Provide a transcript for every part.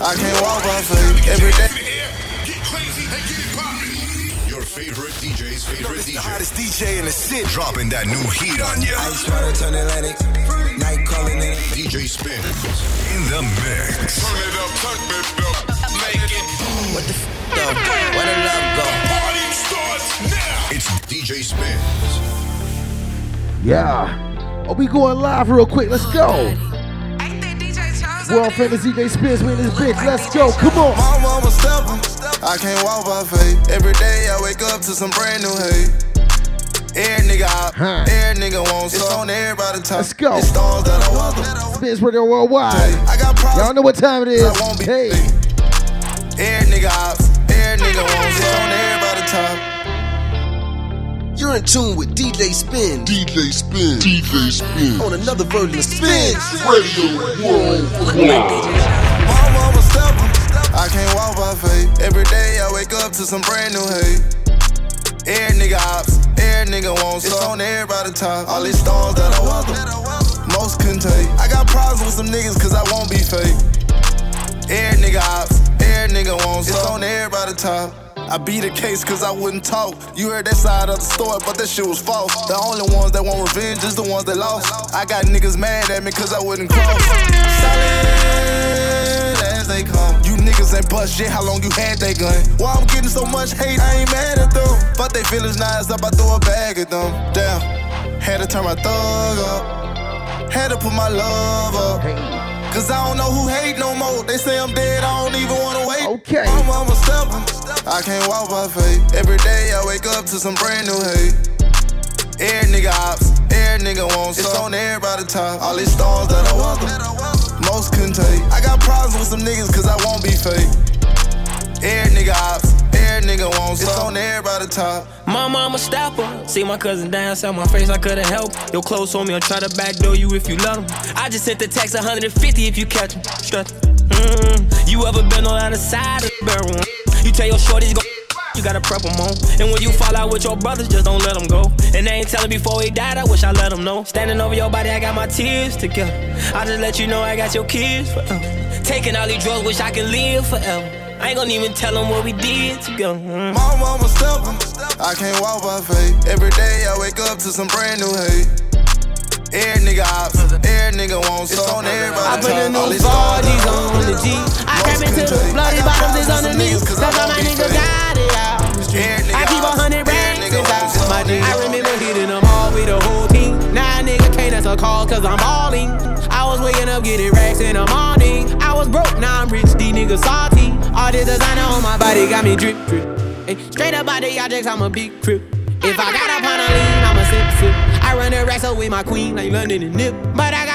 I can't walk by faith every day. Your favorite DJ's favorite DJ. Hottest DJ in the city. Dropping that new heat on you. Ice water turn Atlantic. Night calling in. DJ Spin in the mix. Turn it up, turn it up, make it. What the f though? Where the love go? Party starts now. It's DJ Spins. Yeah. Oh, we going live real quick. Let's go. World famous DJ Spins, we in this bitch. Let's go. Come on. My mama steppin'. I can't walk by faith. Every day I wake up to some brand new hate. Every nigga out, Huh. every nigga wants It's on everybody top. Let's go. It's stars that I weather. Spins Radio Worldwide. I got problems. Y'all know what time it is. I won't be Hey. Every You're in tune with DJ Spin. DJ Spin. DJ Spin. On another version of Spin. Radio Worldwide. My mama steppin'. I can't walk by faith. Every day I wake up to some brand new hate. Every nigga ops, every nigga wants It's on everybody top. All these stones that I weather, most couldn't take. I got problems with some niggas cause I won't be fake. Every nigga ops, every nigga wants It's on everybody top. I beat the case cause I wouldn't talk. You heard that side of the story, but that shit was false. The only ones that want revenge is the ones that lost. I got niggas mad at me cause I wouldn't cross. They come. You niggas ain't bust shit, how long you had that gun? Why I'm getting so much hate, I ain't mad at them. But they feelings nice up, I throw a bag at them. Damn, had to turn my thug up. Had to put my love up. Cause I don't know who hate no more. They say I'm dead, I don't even wanna wait. Okay. My mama steppin'. I can't walk by faith. Every day I wake up to some brand new hate. Every nigga ops, every nigga wants It's on everybody top. All these stars that I weather, most couldn't take. I got problems with some niggas cause I won't be fake. Every nigga ops, nigga wants It's on everybody top. My mama stepper. See my cousin dance on my face, I couldn't help. Your clothes on me, I'll try to backdoor you if you let 'em. I just sent the text 150 if you catch 'em. Stretch. Mm, you ever been on the other side of the barrel? You tell your shorties go. You gotta prep them on. And when you fall out with your brothers, just don't let them go. And they ain't telling before he died, I wish I let them know. Standing over your body, I got my tears together. I just let you know I got your kids forever. Taking all these drugs, wish I could live forever. I ain't gonna even tell them what we did together. Mm. My mama steppin'. I can't walk by faith. Every day I wake up to some brand new hate. Every nigga ops, every nigga wants It's on everybody I put the. All new these stars 4Gs on the G. I most trap into the take. bloody I got bottoms is problems with some underneath. That's I how my won't nigga got it out. the street. I keep a hundred every racks nigga inside wants my It's jeans. I remember hitting them all with the whole team. Now a nigga can't answer calls cause I'm balling. I was waking up getting racks in the morning. I was broke, now I'm rich, these niggas salty. All this designer on my body got me drip, drip. Ay, straight up out the objects, I'm a big crip. If I got up on a lean, I'm a sip, sip. I run the racks up with my queen, like London and Nip. But I got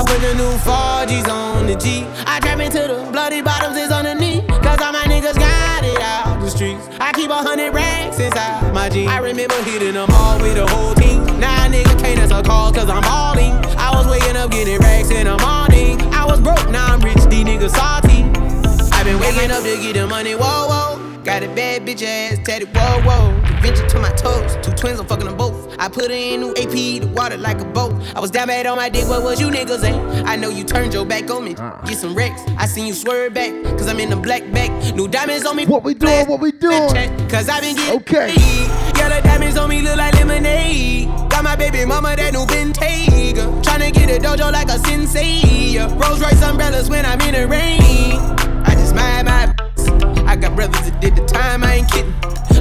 I put the new 4Gs on the G. I trap into the bloody bottoms is underneath. Cause all my niggas got it out the streets. I keep a hundred racks inside my jeans. I remember hitting them all with the whole team. Now nigga can't answer calls cause I'm balling. I was waking up getting racks in the morning. I was broke, now I'm rich, these niggas salty. I've been waking up to get the money, whoa, whoa. Got a bad bitch ass tatted, whoa, whoa. Adventure to my toes, two twins, I'm fucking them both. I put her in new AP, the water like a boat. I was down bad on my dick, what was you niggas at? I know you turned your back on me, uh-uh. get some wrecks. I seen you swerve back, cause I'm in the black back. New diamonds on me. What we doing? What we doing? Cause I been getting Okay. Yellow diamonds on me look like lemonade. Got my baby mama that new Bentayga. Tryna get a dojo like a sensei. Rolls Royce umbrellas when I'm in the rain. I just mind my got brothers that did the time, I ain't kidding.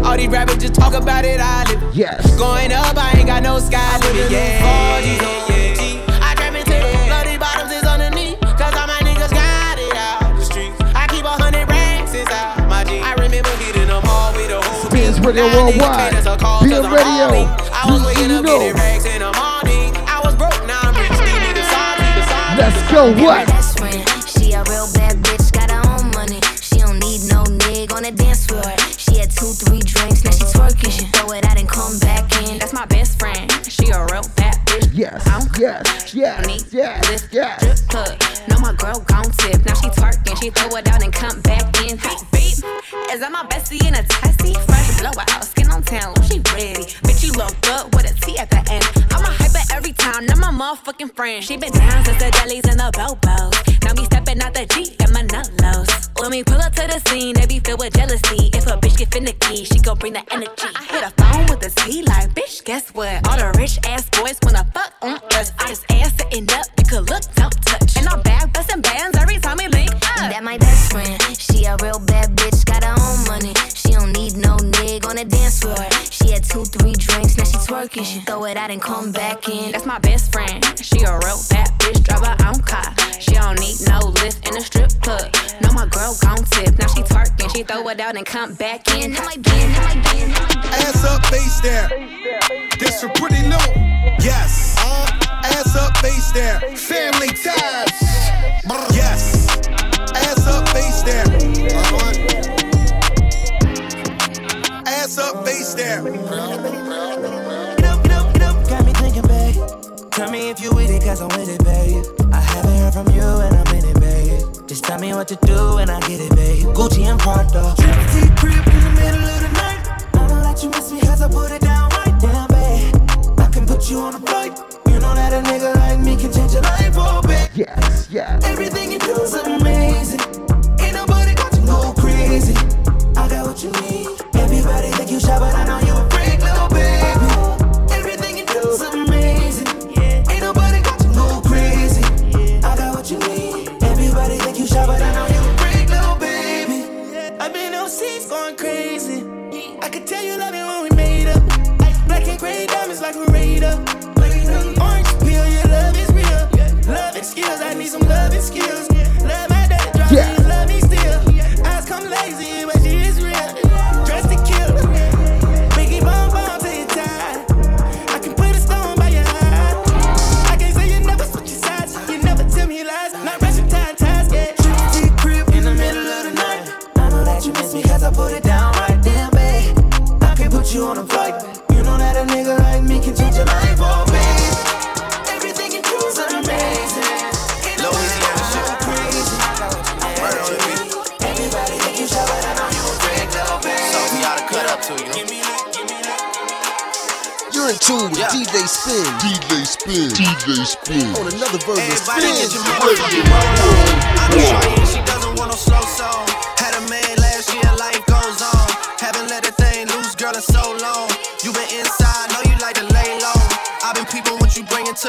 All these rappers just talk about it, I live it. Yes. Going up, I ain't got no sky limit. Yeah, yeah, yeah. I trap into the bloody bottoms is underneath. Cause all my niggas got it out the streets. I keep a hundred racks inside my jeans. I remember hitting them all with a whole Spins Radio Worldwide. can't Be cause radio. I was You- waking up know. getting racks in the morning. I was broke, now I'm rich. These niggas salty. Let's go. What? Best friend. She a real yes, yes, yes, yes. Drip hook. Know my girl gon' tip. Now she twerking, she throw it out and come back in. Hey, beep. Is that my bestie in a testy? Fresh blowout, skin on town, she ready. Bitch, you look good with a T at the end. I'm a hyper every time, now my motherfucking friend. She been down since the delis and the bobos. Now me stepping out the G, got my nut. When we pull up to the scene, they be filled with jealousy. If a bitch get finicky, she gon' bring the energy. I hit a phone with a Z like, bitch, guess what? All the rich ass boys wanna fuck just ass sitting up, you could look, don't touch. And I'm back busting bands every time we link up. That my best friend, she a real bad bitch, got her own money. She don't need no nig on the dance floor. She had two, three drinks, now she twerking. She throw it out and come back in. That's my best friend. She a real bad bitch, drive her own car. She don't need no lift in a strip club. No, my girl gon' tip. Now she twerking, she throw it out and come back in. That might be, that might be. Ass up, face down. Put it down right there, babe. I can put you on a flight. You know that a nigga like me can change your life, oh, babe. Everything you do is amazing. Ain't Louisiana nobody shit. go crazy. Murder on the beat. Everybody think you shy, but I know you a freak, little babe. Something we oughta cut up to, you know? You're in tune with Yeah. DJ Spin DJ Spin. DJ Spin. on another version of Everybody get Spin. your motherfucking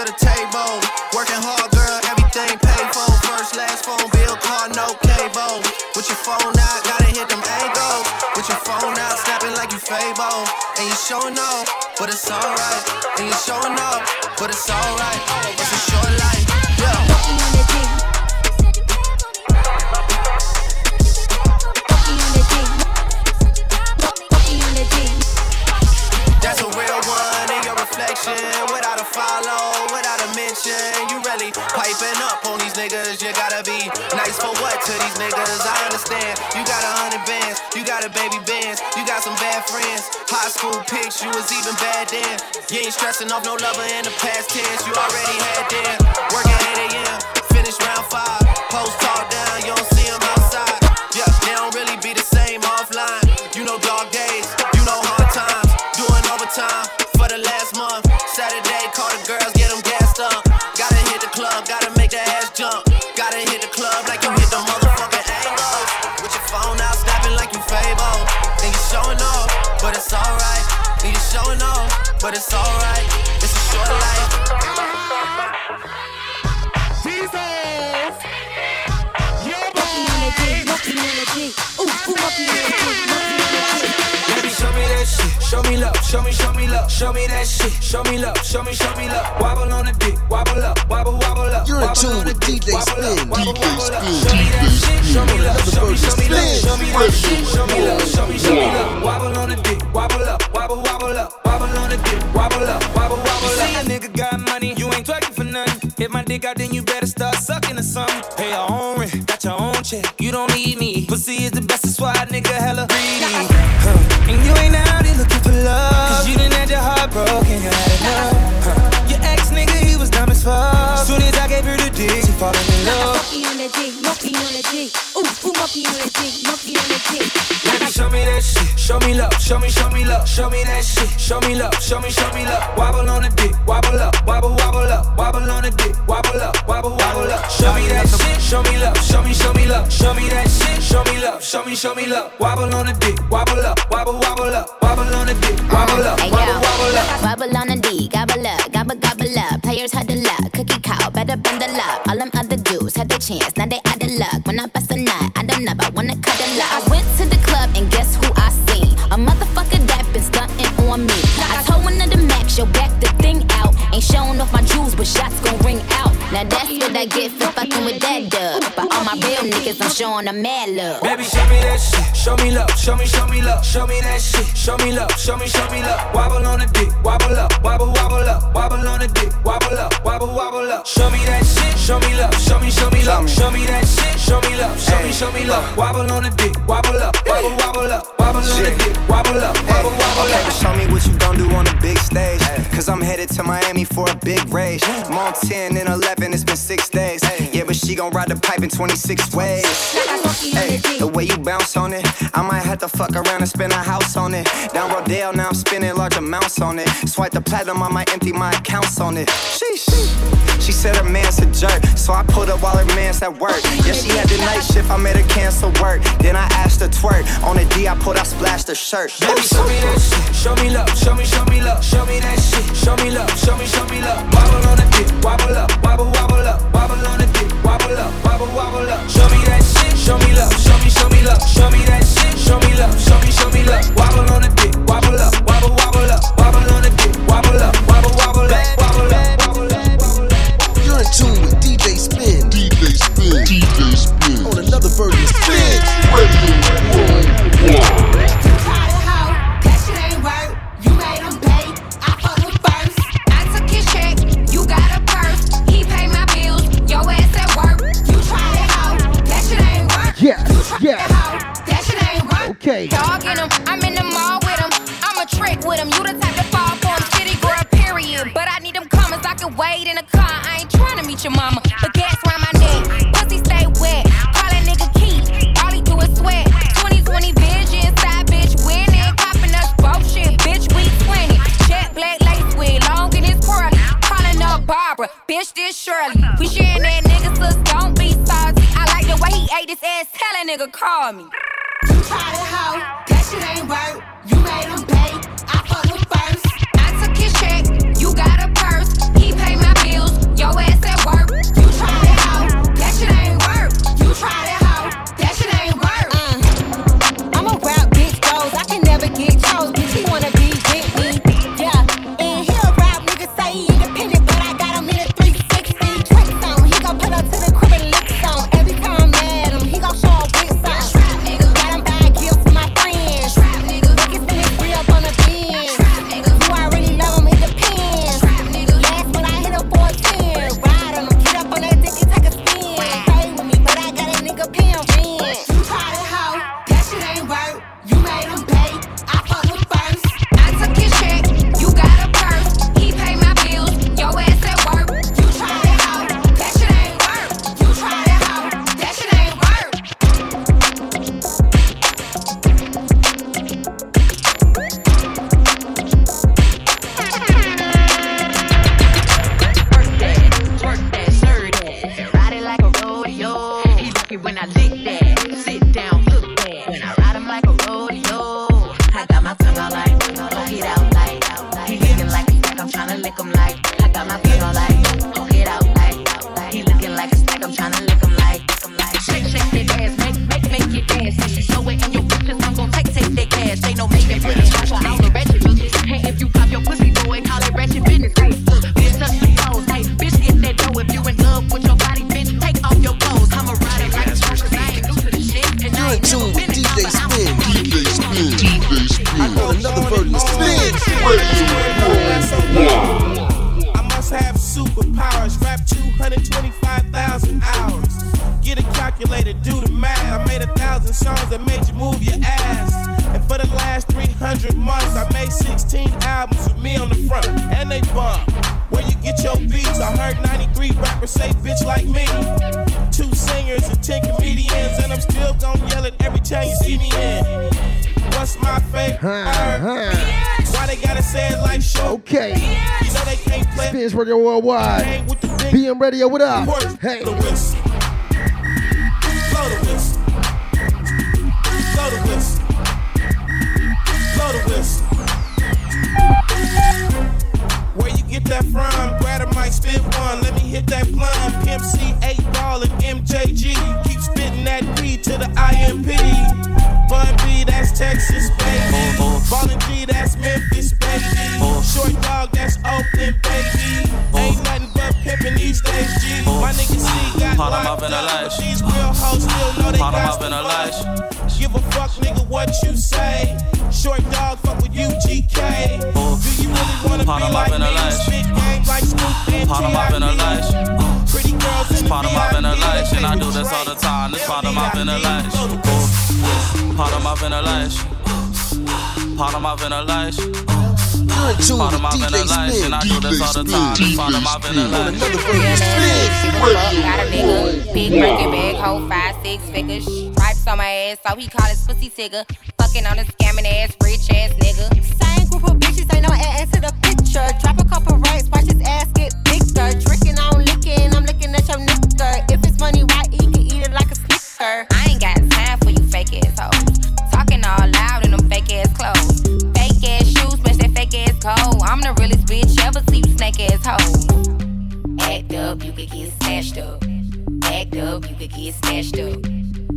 to the table. Working hard, girl, everything paid for. First, last phone bill, car, no cable. With your phone out, gotta hit them angles. With your phone out, snapping like you Fable. And you showing off, but it's alright. And you showing off, but it's alright. Baby bands, you got some bad friends. High school pics, you was even bad then. You ain't stressing off no lover in the past tense. You already had them. Working 8 a.m., finish round five. Show me. Show me, love. Show me that shit. Show me love. Show me, show me love. Wobble on the dick. Wobble up. Wobble, wobble up. You're in tune with. DJ Spin. DJ. Spin. Show me that DJ shit. Show me love. Show me, show me love. Spin. Show me that shit. Show me love. Show me, show me love. Wobble on the dick. Wobble up. Wobble, wobble up. Wobble on the dick. Wobble up. Wobble, wobble up. See a nigga got money. You ain't twerking for nothing. Hit my dick out, then you better start sucking or something. Pay your own rent. Got your own check. You don't need me. Pussy is the best. That's why a nigga hella greedy. Huh. Broken. You had enough. Dick, she falling in love. Monkey on the G, monkey on the G. Ooh, monkey on the dick, monkey on the dick. Baby, show me that shit. Show me love. Show me, show me love. Show me that shit. Show me love. Show me, show me love. Wobble on the dick. Wobble up. Wobble, wobble up. Wobble on the dick. Wobble up. Wobble, wobble up. Show me that shit. Show me love. Show me, show me love. Show me that shit. Show me love. Show me, show me love. Wobble on the dick. Wobble up. Wobble, wobble up. Wobble on the dick. Wobble up. Wobble, wobble up. Wobble on the D, gobble up, gobble gobble up. Players had the cow, better bundle up. All them other dudes had their chance, now they out of luck. When I bust a nut, I don't I wanna cuddle up. I went to the club and guess who I seen? A motherfucker that been stunting on me. I told one of the max, yo, back the thing out. Ain't showing off my jewels, but shots gon' ring out. Now that's what I get for fucking with that dub. But all my real niggas, I'm showing them mad love. Baby, show me that shit. Show me love. Show me, show me love. Show me that shit. Show me love. Show me, show me love. Wobble on the dick. Wobble up. Wobble, wobble up. Wobble on the dick. Wobble up. Wobble, wobble up. Show me that shit. Show me love. Show me, show me love. Show me that shit. Show me love. Show me, show me love. Wobble on the dick. Wobble up. Wobble, wobble up. Wobble on the dick. Wobble up. Wobble, wobble up. show me what you gon' do on the big stage. Cause I'm headed to Miami for a big rage. I'm on 10 and 11, it's been six days. Yeah, but she gon' ride the pipe in 26 ways. Hey, the way you bounce on it, I might have to fuck around and spend a house on it. Down Rodeo, now I'm spending large amounts on it. Swipe the platinum, I might empty my accounts on it. Sheesh. She said her man's a jerk, so I pulled up while her man's at work. Yeah, she had the night shift, I made her cancel work. Then I asked her twerk. On the D, I pulled, I splashed her shirt. Baby, show me that shit. Show me love. Show me, show me love. Show me that shit. Show me love. Show me, show me love. Wobble on the dick. Wobble up. Wobble, wobble up. Wobble on the dick. Wobble up. Wobble, wobble up. Show me that shit. Show me love. Show me, show me love. Show me that shit. Show me love. Show me, show me love. Wobble on the dick. Wobble up. Wobble, wobble up. Wobble on the dick. Wobble up. Wobble, wobble up. Wobble up. Wobble up. You're in tune with DJ Spin. DJ Spin. DJ Spin. On another version of Spin. That Okay. Dog in him. I'm in the mall with him. I'm a trick with him. You the type to fall for him. City girl, period. But I need them commas. I can wait in a car. I ain't trying to meet your mama. But gas round my neck. Pussy stay wet. Call that nigga Keith. All he do is sweat. 2020 vision. Side bitch winning. Popping us both shit. Bitch, we 20. Jet black lace with long in his curly. Calling up Barbara. Bitch, this Shirley. We sharing that nigga, sis. Don't be salty. I like the way he ate his ass. Tell that nigga call me. Tried it how? That shit ain't work. Songs that made you move your ass. And for the last 300 months, I made 16 albums with me on the front, and they bump. Where you get your beats? I heard 93 rappers say bitch like me. two singers and ten comedians, and I'm still gonna yell it every time you see me in. What's my favorite? Why they gotta say it like show? Okay. You know they can't play. Spins Radio Worldwide. BM Radio, what up? Hey. That spit one. Let me hit that blunt. Pimp C, 8 ball, and MJG. Keep spitting that weed to the IMP. Bun B, that's Texas, baby. Ballin' G, that's Memphis, baby. Uh, short dog, that's Oakland, baby. Uh. Ain't nothing but pimpin' these days, G. Uh. My niggas see got Part of my locked up, but these real hoes still know they got life. Give a fuck, nigga, what you say. Short dog, fuck with UGK. Do you really wanna Part be of my like me? Spit game like Snoop and Part of my vanilla life. Pretty girls in It's the part of my life, and I do this all the time. It's part of my life. Part of my life. Part of my life. You're in tune Part of with my DJ vanilla life, Spin. and I do this all the time. It's part of my vanilla life. Got a nigga, big Birkin bag, hold five, six figures. Stripes on my ass, so he call his pussy tigger. Fucking on a scamming ass, rich ass nigga. Same group of bitches, ain't no ass to the picture. Drop a couple rights, watch his ass get bigger. Drinking, I'm licking, I'm looking at your nigga. If it's money why he can eat it like a snicker. I Act up, you could get snatched up. Act up, you could get snatched up.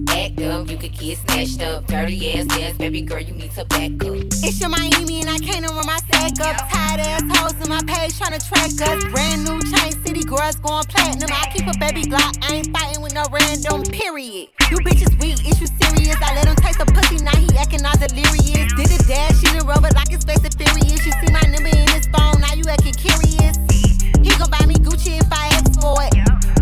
Act up, you could get snatched up. Dirty ass ass, baby girl, you need to back up. It's your Miami and I can't run my stack up. Tired ass hoes in my page trying to track us. Brand new chain city girls going platinum. I keep a baby Glock, I ain't fighting with no random, period. You bitches weak, is you serious? I let him taste the pussy, now he acting all delirious. Did a dash in a rubber like it's fast and furious. You see my number in his phone, now you acting curious. He gon' buy me Gucci if I ask for it.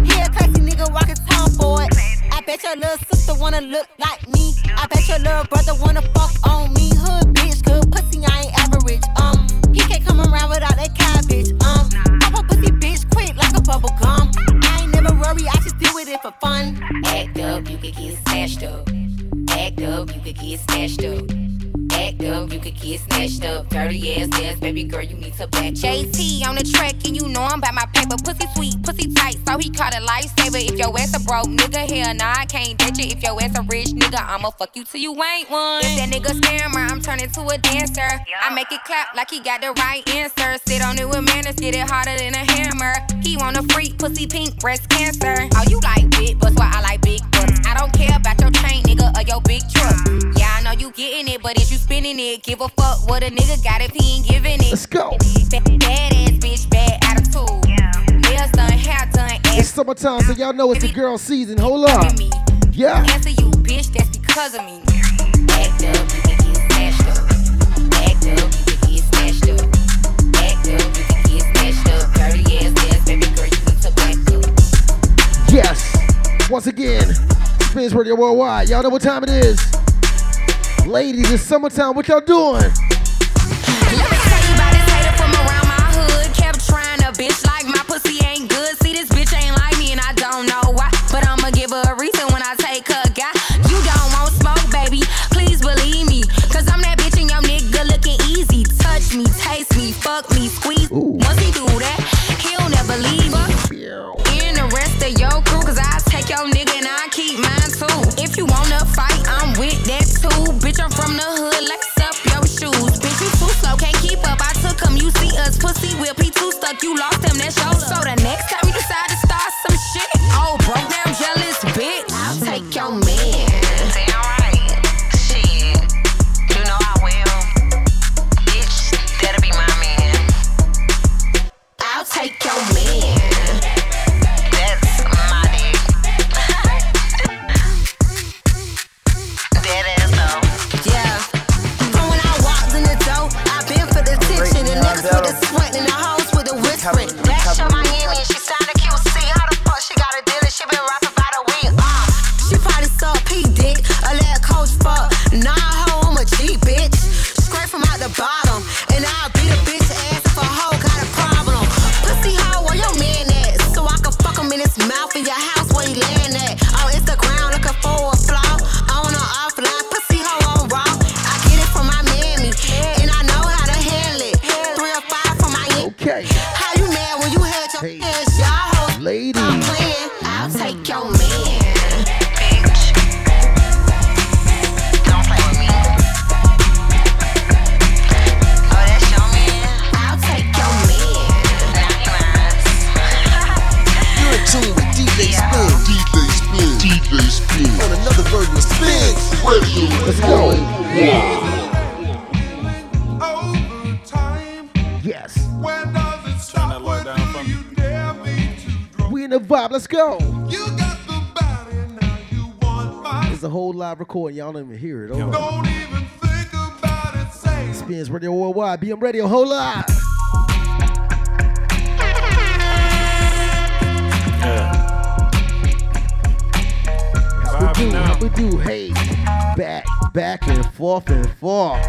He a classy nigga walking it. I bet your little sister wanna look like me. I bet your little brother wanna fuck on me. Hood bitch, good pussy, I ain't average. Um, he can't come around without that cabbage. Um, pop a pussy bitch quick like a bubble gum. I ain't never worry, I just deal with it for fun. Act up, you could get snatched up. Act up, you could get snatched up. Act up, you could get snatched up. Dirty ass ass, baby girl, you need to back. JT on the track, and you know I'm about my paper. Pussy sweet, pussy tight, so he caught a lifesaver. If your ass a broke nigga, hell nah, I can't date you. If your ass a rich nigga, I'ma fuck you till you ain't one. If that nigga scammer, I'm turning to a dancer. I make it clap like he got the right answer. Sit on it with manners, get it harder than a hammer. He want a freak, pussy pink, breast cancer. Oh, you like big butts, why I like big butts. I don't care about your chain, nigga, or your big truck. Yeah, I know you getting it, but is you spinning it? Give a fuck what a nigga got if he ain't giving it. Let's go. Bad ass bitch, bad attitude. Nails done, hair done, It's summertime, so y'all know it's the girl season. Hold on. Yeah. Answer you, bitch, that's because of me. Act up, you can get smashed up. Act up, you can get smashed up. Act up, you can get smashed up. Dirty ass ass, baby girl, you need to back up. Yes. Once again, Spins Radio Worldwide. Y'all know what time it is. Ladies, it's summertime. What y'all doing? tune with DJ Spin. DJ Spin. DJ Spin. On another version of Spin. Let's go. Yeah. Yes. When does it stop? When do you dare me to? We in the vibe. Let's go. You got the body now. You want my. It's a whole live recording. Y'all don't even hear it. Don't, don't even think about it. Say. Spins Radio Worldwide. BM Radio. Hold up. We do? Hey, back, back and forth and forth,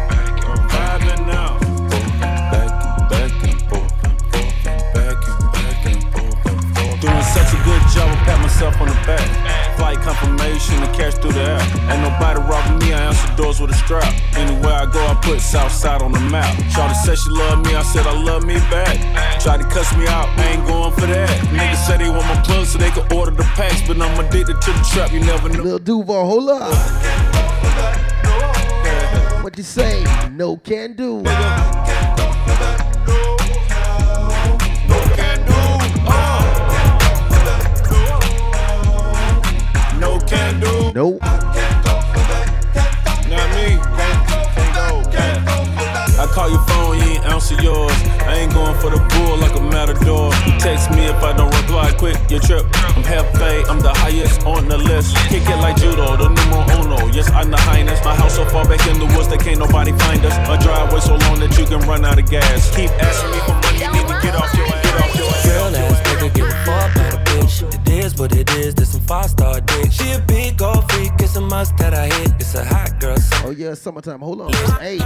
Doing such a good job, I pat myself on the back. Flight confirmation to catch through the air. Ain't nobody robbing me, I answer doors with a strap. Anywhere I go, I put Southside on the map. Shawty said she love me, I said I love me back. Tried to cuss me out, I ain't going for that. Niggas say they want my plug so they can order the packs, but I'm addicted to the trap, you never know. Lil Duval, hold up. What you say? No can do. Nope. I call your phone, you ain't answer yours. I ain't going for the bull like a matador. Text me if I don't reply, quit your trip. I'm I'm the highest on the list. Kick it like judo, the numero uno. Yes, I'm the highness. My house so far back in the woods that can't nobody find us. My driveway so long that you can run out of gas. Keep asking me for money, is what it is, this some five star dick. She a big gold freak, it's a must that I hit. It's a hot girl summer. Oh yeah, summertime. Hold on. Hey.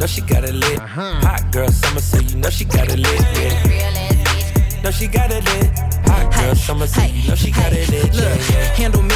No, she got it lit. Uh-huh. Hot girl summer, so you know she got it lit. Yeah. No, she got it lit. Hot girl summer, you know she got it. Look, Yeah, yeah. handle me?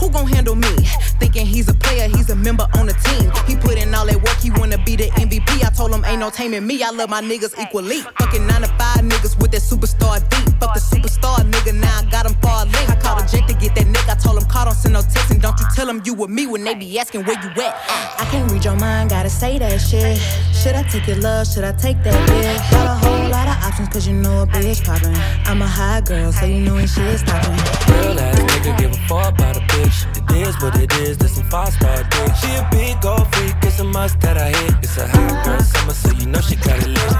Who gon' handle me? Thinking he's a player, he's a member on the team. He put in all that work, he wanna be the MVP. I told him ain't no taming me. I love my niggas equally. Fucking nine to five niggas with that superstar deep. Fuck the superstar nigga, now I got him far link. I called a Jake to get that nigga. I told him call, don't send no text, and don't you tell him you with me when they be asking where you at. I can't read your mind, gotta say that shit. Should I take your love? Should I take that bitch? Got a whole lot of options, cause you know a bitch poppin'. I'm a high girl, so you know when shit stoppin'. Real ass nigga give a fuck about a bitch. It is what it is, this some five star dick. She a big gold freak, it's a must that I hit. It's a hot girl summer, so you know she got it lit.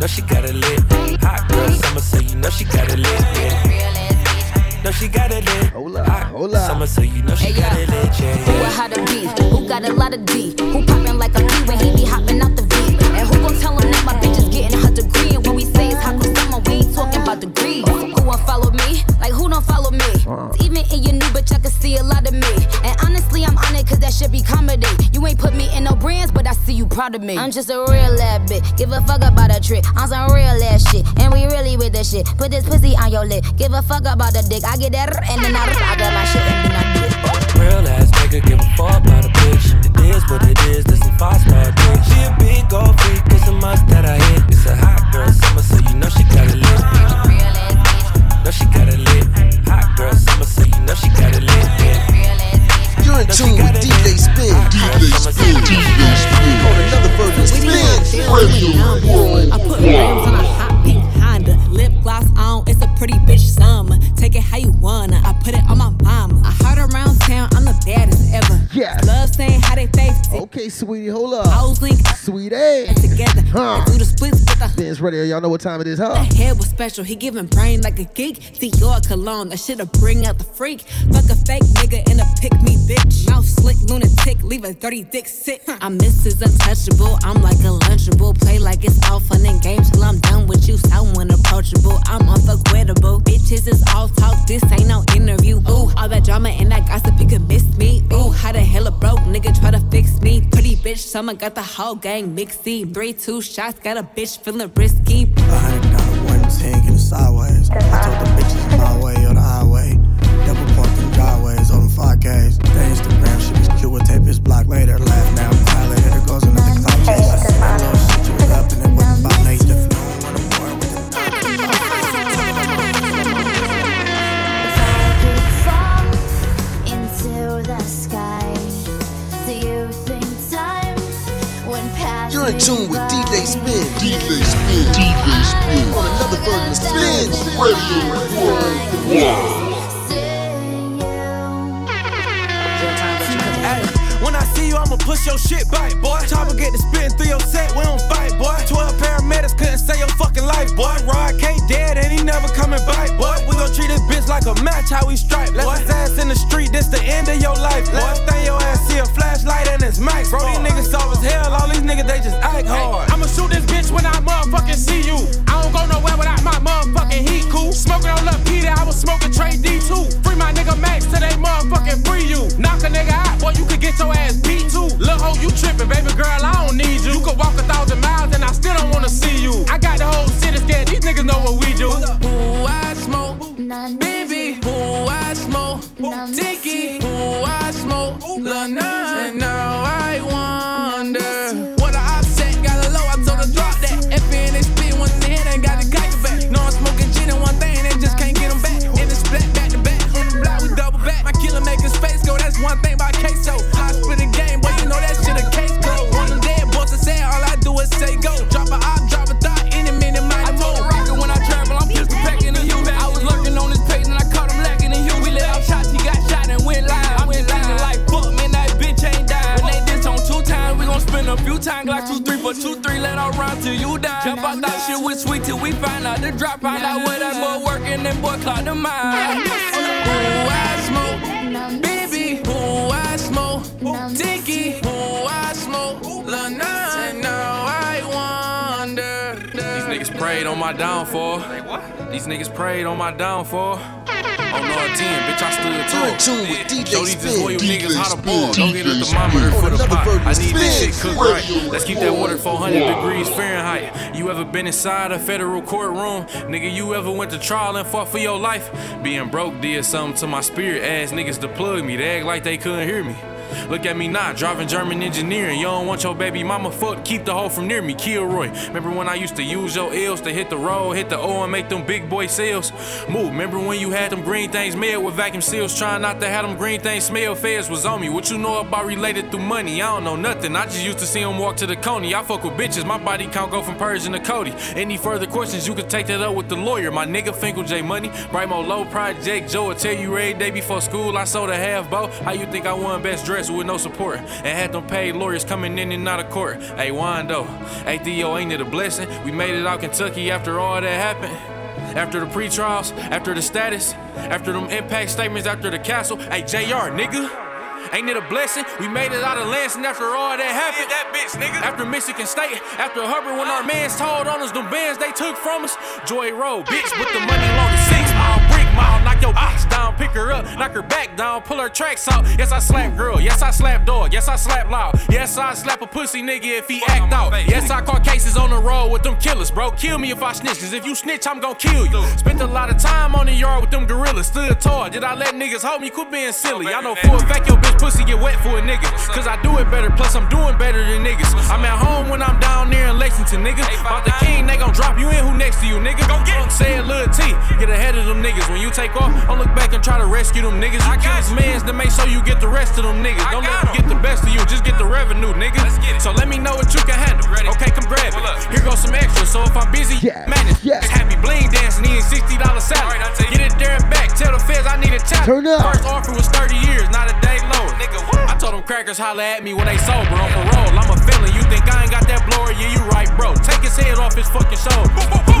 No, she got it lit. Hot girl summer, so you know she got it lit. Yeah. No, she got it lit. Hold up, hold up. Summer, so you know she Hey, got yeah. it lit. Yeah, Who a yeah. how to? Who got a lot of D? Who poppin' like a P when he be hopping out the V? And who gon' tell him that my bitch talking about degrees. Who won't follow me? Like who don't follow me? Uh. Even in your new bitch, I can see a lot of me. And honestly, I'm on it cause that should be comedy. You ain't put me in no brands, but I see you proud of me. I'm just a real ass bitch. Give a fuck about a trick. I'm some real ass shit. And we really with this shit. Put this pussy on your lip. Give a fuck about the dick. I get that and then I I got my shit and then I do it. Real ass nigga give a fuck about a bitch. It is what it is, this some five star dick. She a big gold freak, it's a must that I hit. It's a hot girl summer, so you know she got it lit. No, she got it lit. Hot girl summer, so you know she got it lit. Yeah. You're in tune with DJ Spin. DJ Spin. DJ Spin. On another version of Spin Radio I put rims on sweetie, hold up. Hoes link Sweet A. together. Huh. Do the splits with the Spins Radio, y'all know what time it is, huh? The head was special, he giving brain like a geek. See your cologne, that shit'll bring out the freak. Fuck a fake nigga and a pick me bitch. Mouth slick, lunatic, leave a dirty dick sick. I'm Mrs. Untouchable, I'm like a lunchable. Play like it's all fun and games till I'm done with you. So unapproachable, I'm unforgettable. Bitches is all talk, this ain't no interview. Ooh, all that drama and that gossip, you could miss me. Ooh, how the hell a broke nigga try to fix me? Pretty bitch, summer got the whole gang mixy. Three, two shots, got a bitch feeling risky. A hundred dollar one ten, get it sideways. I told the bitches my way or the highway. Double park them driveways on them 5Ks. The Instagram shit is cute, tape his block later. Laugh now, cry later. There goes another cloud chaser. That little shit you was up and it wasn't about Nate. You're in tune with by? DJ Spin. DJ Spin. DJ Spin. On another version of Spin Radio Worldwide. When I see you, I'ma push your shit back, boy. Chopper get the spitting through your set, we don't fight, boy. 12 paramedics couldn't save your fucking life, boy. Rod K dead and he never coming back, boy. We gon' treat this bitch like a match, how we strike, boy. Left his ass in the street, this the end of your life, boy. Last thing your ass see a flashlight and it's max, bro. These niggas soft as hell, all these niggas they just act hard. I'ma shoot this bitch when I motherfucking see you. I don't go nowhere without my motherfucking heat cool. Smoking on Lil Peter, I was smoking Trey D2. Free my nigga Max till they motherfucking free you. Knock you tripping, baby girl, I clock the mine. Ooh, I smoke, baby. Ooh, I smoke, Tiki. Ooh, I smoke, Lil Nas. Now I wonder. These niggas prayed on my downfall. These niggas prayed on my downfall. On R 10, bitch, I stood in tune with DJ Show these disloyal niggas how to ball. Go get a thermometer for the pot. I need this shit cooked right. Let's keep that water 400 degrees Fahrenheit. You ever been inside a federal courtroom? Nigga, you ever went to trial and fought for your life? Being broke did something to my spirit. Ass niggas to plug me. They act like they couldn't hear me. Look at me now, driving German engineering. You don't want your baby mama fucked, keep the hoe from near me. Kilroy. Remember when I used to use your L's to hit the road, hit the O and make them big boy sales? Move. Remember when you had them green things made with vacuum seals, trying not to have them green things smell? Feds was on me. What you know about related through money? I don't know nothing. I just used to see them walk to the coney. I fuck with bitches. My body count go from Persian to Cody. Any further questions, you can take that up with the lawyer. My nigga Finkel J Money, Brightmo Low Project Joe will tell you every day before school I sold a half bow. How you think I won best with no support? And had them paid lawyers coming in and out of court. Hey Wando, hey Theo, ain't it a blessing? We made it out Kentucky after all that happened. After the pre-trials, after the status, after them impact statements, after the castle. Hey JR, nigga. Ain't it a blessing? We made it out of Lansing after all that happened. that bitch, nigga. After Michigan State, after Hubbard, when our mans told on us, them bands they took from us. Joy Road, bitch, with the money long as six mile, brick mile. Knock your bitch down, pick her up, knock her back down, pull her tracks out. Yes, I slap girl. Yes, I slap dog. Yes, I slap loud. Yes, I slap a pussy nigga if he act out. Yes, I caught cases on the road with them killers, bro. Kill me if I snitch, cause if you snitch, I'm gon' kill you. Spent a lot of time on the yard with them gorillas, stood tall. Did I let niggas hold me? Quit being silly. I know for a fact your bitch pussy get wet for a nigga. Cause I do it better, plus I'm doing better than niggas. I'm at home when I'm down there in Lexington, nigga. About the king, they gon' drop you in who next to you, nigga. Go get. Say it, Lil T. Get ahead of them niggas. When you take off, don't look back and try to rescue them niggas. You kill his mans to make sure you get the rest of them niggas. Don't let them get the best of you, just get the revenue, nigga. So let me know what you can handle. Ready. Okay, come grab it. Here goes some extra, so if I'm busy, manage. Yes. Happy bling dancing, he ain't $60 salary. Get it there and back. Tell the feds I need a tap. Turn up. First offer was 30 years, not a day lower. Nigga, what? I told them crackers holla at me when they sober on parole. I'm a felon, you think I ain't got that blower? Yeah, you right, bro. Take his head off his fucking shoulder.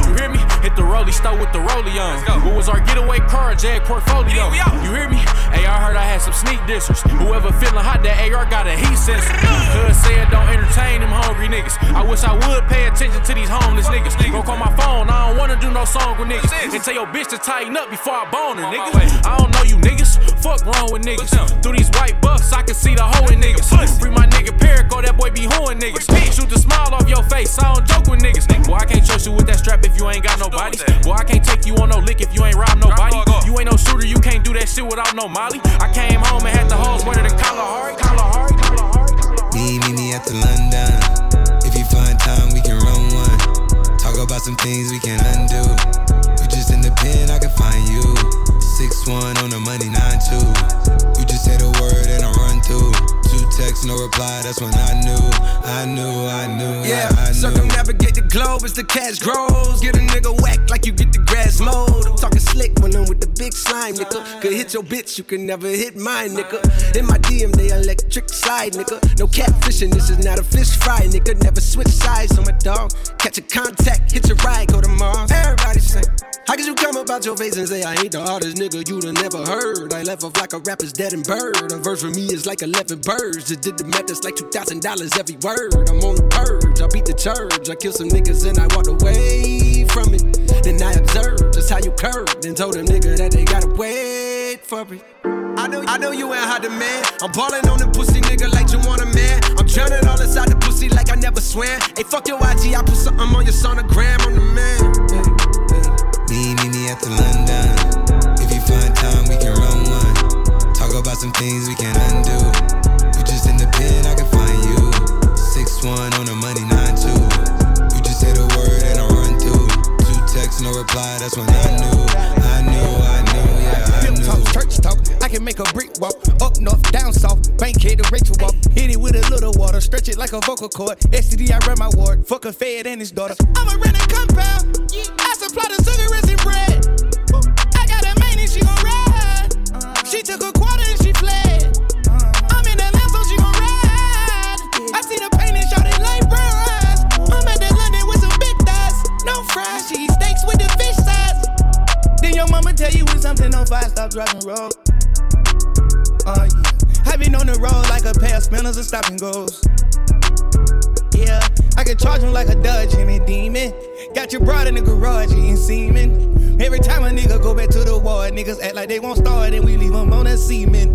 You hear me? Hit the rollie stove with the rollie on. What was our getaway car? Jag portfolio. You hear me? Hey, I heard I had some sneak dissers. Whoever feeling hot, that AR got a heat sensor. Cuz said don't entertain them hungry niggas. I wish I would pay attention to these homeless niggas. Go call my phone, I don't wanna do no song with niggas. And tell your bitch to tighten up before I bone her, nigga. I don't know you niggas. Fuck wrong with niggas. Through these white bucks, I can see the hoe in niggas. Free my nigga Perico, that boy be hoeing niggas. Shoot the smile off your face, I don't joke with niggas. Boy, I can't trust you with that strap if you ain't got no body. Boy, I can't take you on no lick if you ain't rob nobody. You ain't no shooter, you can't do that shit without no molly. I came home and had the hoes wetter than Kalahari. Kalahari, Kalahari. Me, me, me at the London. If you find time, we can run one. Talk about some things we can undo. No reply. That's when I knew, I knew, I knew, Yeah, I, I circumnavigate the globe as the cash grows. Get a nigga whack like you get the grass mowed. I'm talking slick when I'm with the big slime, nigga. Could hit your bitch, you can never hit mine, nigga. In my DM, they electric. slide, nigga. No catfishing, this is not a fish fry, nigga. Never switch sides on my dog. Catch a contact, hit your ride, go to Mars. Everybody sing. How could you come up about your face and say I ain't the hardest nigga you'd have never heard? I left off like a rapper's dead and bird. A verse for me is like 11 birds. Just did the math, it's like $2,000 every word. I'm on the purge, I beat the church. I kill some niggas and I walked away from it. Then I observed just how you curved and told them nigga that they gotta wait for it. I know, I know you ain't hot demand. I'm ballin' on the pussy nigga like you want a man. I'm drowning all inside the pussy like I never swam. Hey, fuck your IG, I put something on your sonogram. I'm the man. Me, at the London. If you find time, we can run one. Talk about some things we can undo. You just in the pen, I can find you. Six one on the money, nine two. You just say the word and I run through. Two texts, no reply. That's when I knew, I knew, I knew, yeah, I knew. talk, church talk. I can make a brick walk. Up north, down south. Bankhead to Rachel walk. Hit it with a little water. Stretch it like a vocal cord. STD, I run my ward. Fuck a fed and his daughter. I'm a rented compound. Stop and goes. Yeah, I can charge him like a Dodge and a demon. Got your broad in the garage eating semen. Every time a nigga go back to the ward, niggas act like they won't start and we leave them on that semen.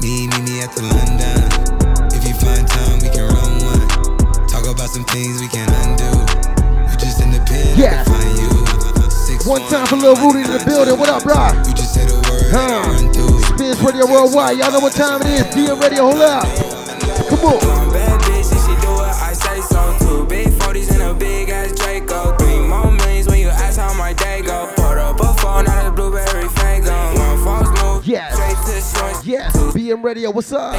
Me, meet me at the London. If you find time, we can run one. Talk about some things we can undo. You just in the pen, Yeah. I can find you. Six One time for Lil Rudy in the building. What up, bro? You just say the word Huh. Spins Radio Worldwide. Y'all know what time it is. DM Radio, hold up. Come on. Bad bitch, she do it, I say so. Two big 40s and a big ass Draco. Three more millions when you ask how my day go. Put up a phone, not a blueberry fango. One false move, Yes. straight to short. Yes. BM Radio, what's up?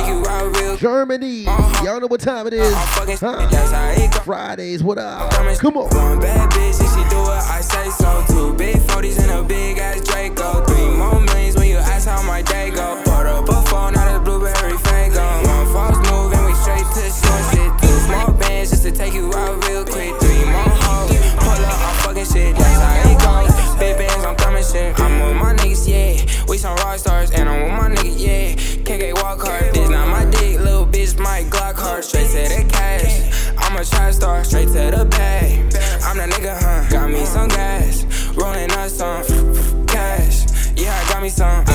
Germany. Uh-huh. Y'all know what time it uh-huh. is. Huh? Fridays, what up? Come on. One bad bitch, she do what I say so. Two big 40s and a big ass Draco. Three more my day go. Put up a phone, not a blueberry fango. One false move and we straight to short shit. Two small bands just to take you out real quick. Three more hoes, pull up, I'm fucking shit. That's how it goes. Big bands, I'm coming shit. I'm with my niggas, yeah. We some rock stars and I'm with my niggas, yeah. KK walk hard, this not my dick, little bitch, my Glock hard. Straight to the cash. I'm a trap star, straight to the pay. I'm the nigga, huh? Got me some gas, rolling up some cash. Yeah, I got me some.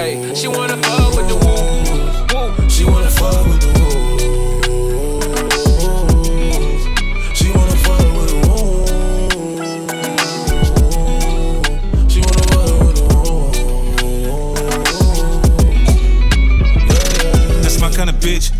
Hey, she wanna fuck with the woo. She wanna fuck with the woo. She wanna fuck with the woo. She wanna fuck with the woo. That's my kind of bitch.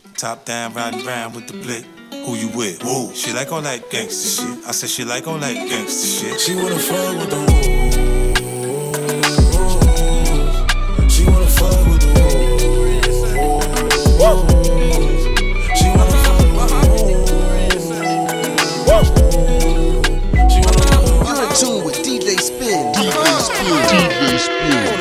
Top down, riding round with the blick. Who you with? Woo. She like all that gangster shit. I said she like all that gangster shit. She wanna fuck with the woo. She wanna fuck with the woo. She wanna fuck You're in tune with DJ Spin. DJ Spin. DJ Spin.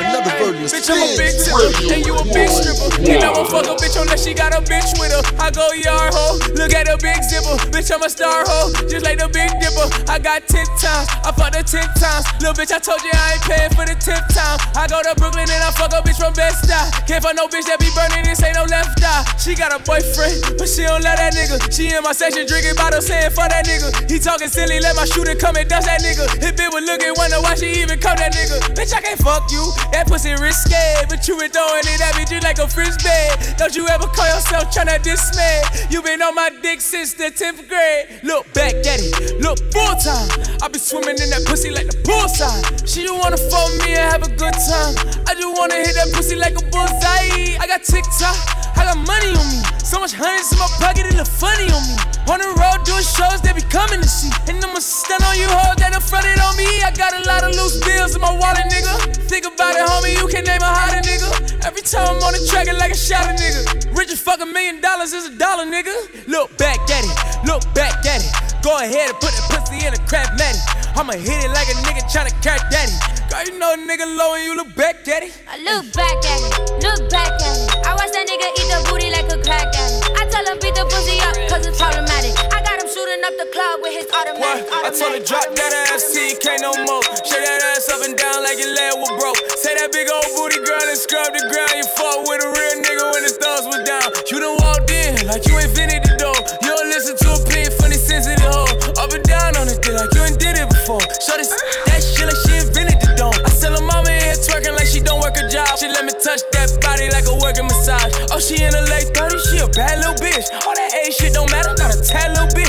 On another version of Bitch, I'm a big Spin. tipper, and you a big stripper. You never fuck a bitch unless she got a bitch with her. I go yard ho, look at the big zipper. Bitch, I'm a star ho, just like the big dipper. I got ten times, I fucked her ten times. Little bitch, I told you I ain't paying for the tenth time. I go to Brooklyn and I fuck a bitch from Best Eye. Can't find no bitch that be burning, this ain't no left eye. She got a boyfriend, but she don't let that nigga. She in my section drinking bottles saying fuck that nigga. He talking silly, let my shooter come and dust that nigga. If it was looking, wonder why she even come that nigga. Bitch, I can't fuck you, that pussy risky. But you been throwing it at me just like a frisbee. Don't you ever call yourself tryna dismay? You been on my dick since the 10th grade. Look back at it, look full time. I been swimming in that pussy like the poolside. She just wanna fuck me and have a good time. I just wanna hit that pussy like a bullseye. I got TikTok, I got money on me. So much honey in my pocket, it look funny on me. On the road doing shows, they be coming to see. And I'ma stun on you hoes that done fronted on me. I got a lot of loose bills in my wallet, nigga. Think about it, homie, you can name a hotter nigga. Every time I'm on the track, it like a shot of nigga. Rich as fuck a million dollars is a dollar, nigga. Look back at it, look back at it. Go ahead and put the pussy in a crab matty. I'ma hit it like a nigga tryna catch daddy. Girl, you know a nigga low and you look back at it. I look back at it, look back at it. I watch that nigga eat the booty like a crack addict. I tell him beat the pussy up, cause it's problematic. I shooting up the club with his automatic. What? I told her drop that ass you can't no more. Shake that ass up and down like your leg was broke. Say that big old booty girl and scrub the ground. You fought with a real nigga when the thugs was down. You done walked in like you invented the door. You don't listen to a pig funny sensitive hoe. Up and down on it, like you ain't did it before. So this that shit like she invented the dome. I sell her mama in here twerking like she don't work a job. She let me touch that body like a working massage. Oh, she in her late 30s, she a bad little bitch. All that age shit don't matter, not a tad little bit.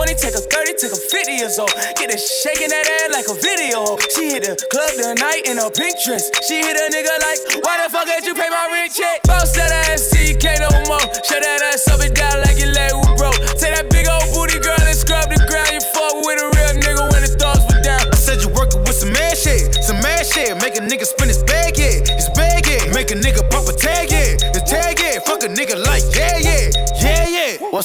I take her 20, take her 30, take her 50 years old. Get her shaking that ass like a video. She hit the club tonight in a pink dress. She hit a nigga like, why the fuck ain't you pay my rent check? Bounce that ass till you can't no more. Shut that ass up and down like your leg was broke. Take that big old booty girl and scrub the ground. You fuck with a real nigga when the thugs were down. I said you working with some mad shit, some mad shit. Make a nigga spin his bag, yeah, his bag, yeah. Make a nigga pop a tag, yeah.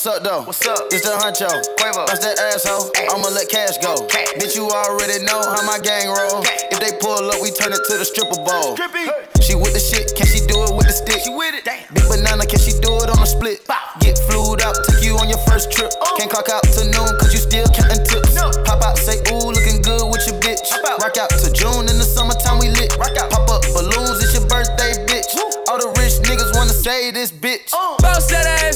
What's up though? What's up? It's the honcho. Quavo. That's that asshole. I'ma let cash go. Bitch, you already know how my gang roll. If they pull up, we turn it to the stripper bowl. She with the shit, can she do it with the stick? She with it. Big banana, can she do it on a split? Get flued up, take you on your first trip. Oh. Can't clock out to noon, cause you still counting tips. Pop out, say, ooh, looking good with your bitch. Rock out to June in the summertime, we lit. Rock out. Pop up balloons, it's your birthday, bitch. All the rich niggas wanna say this bitch. Bounce that ass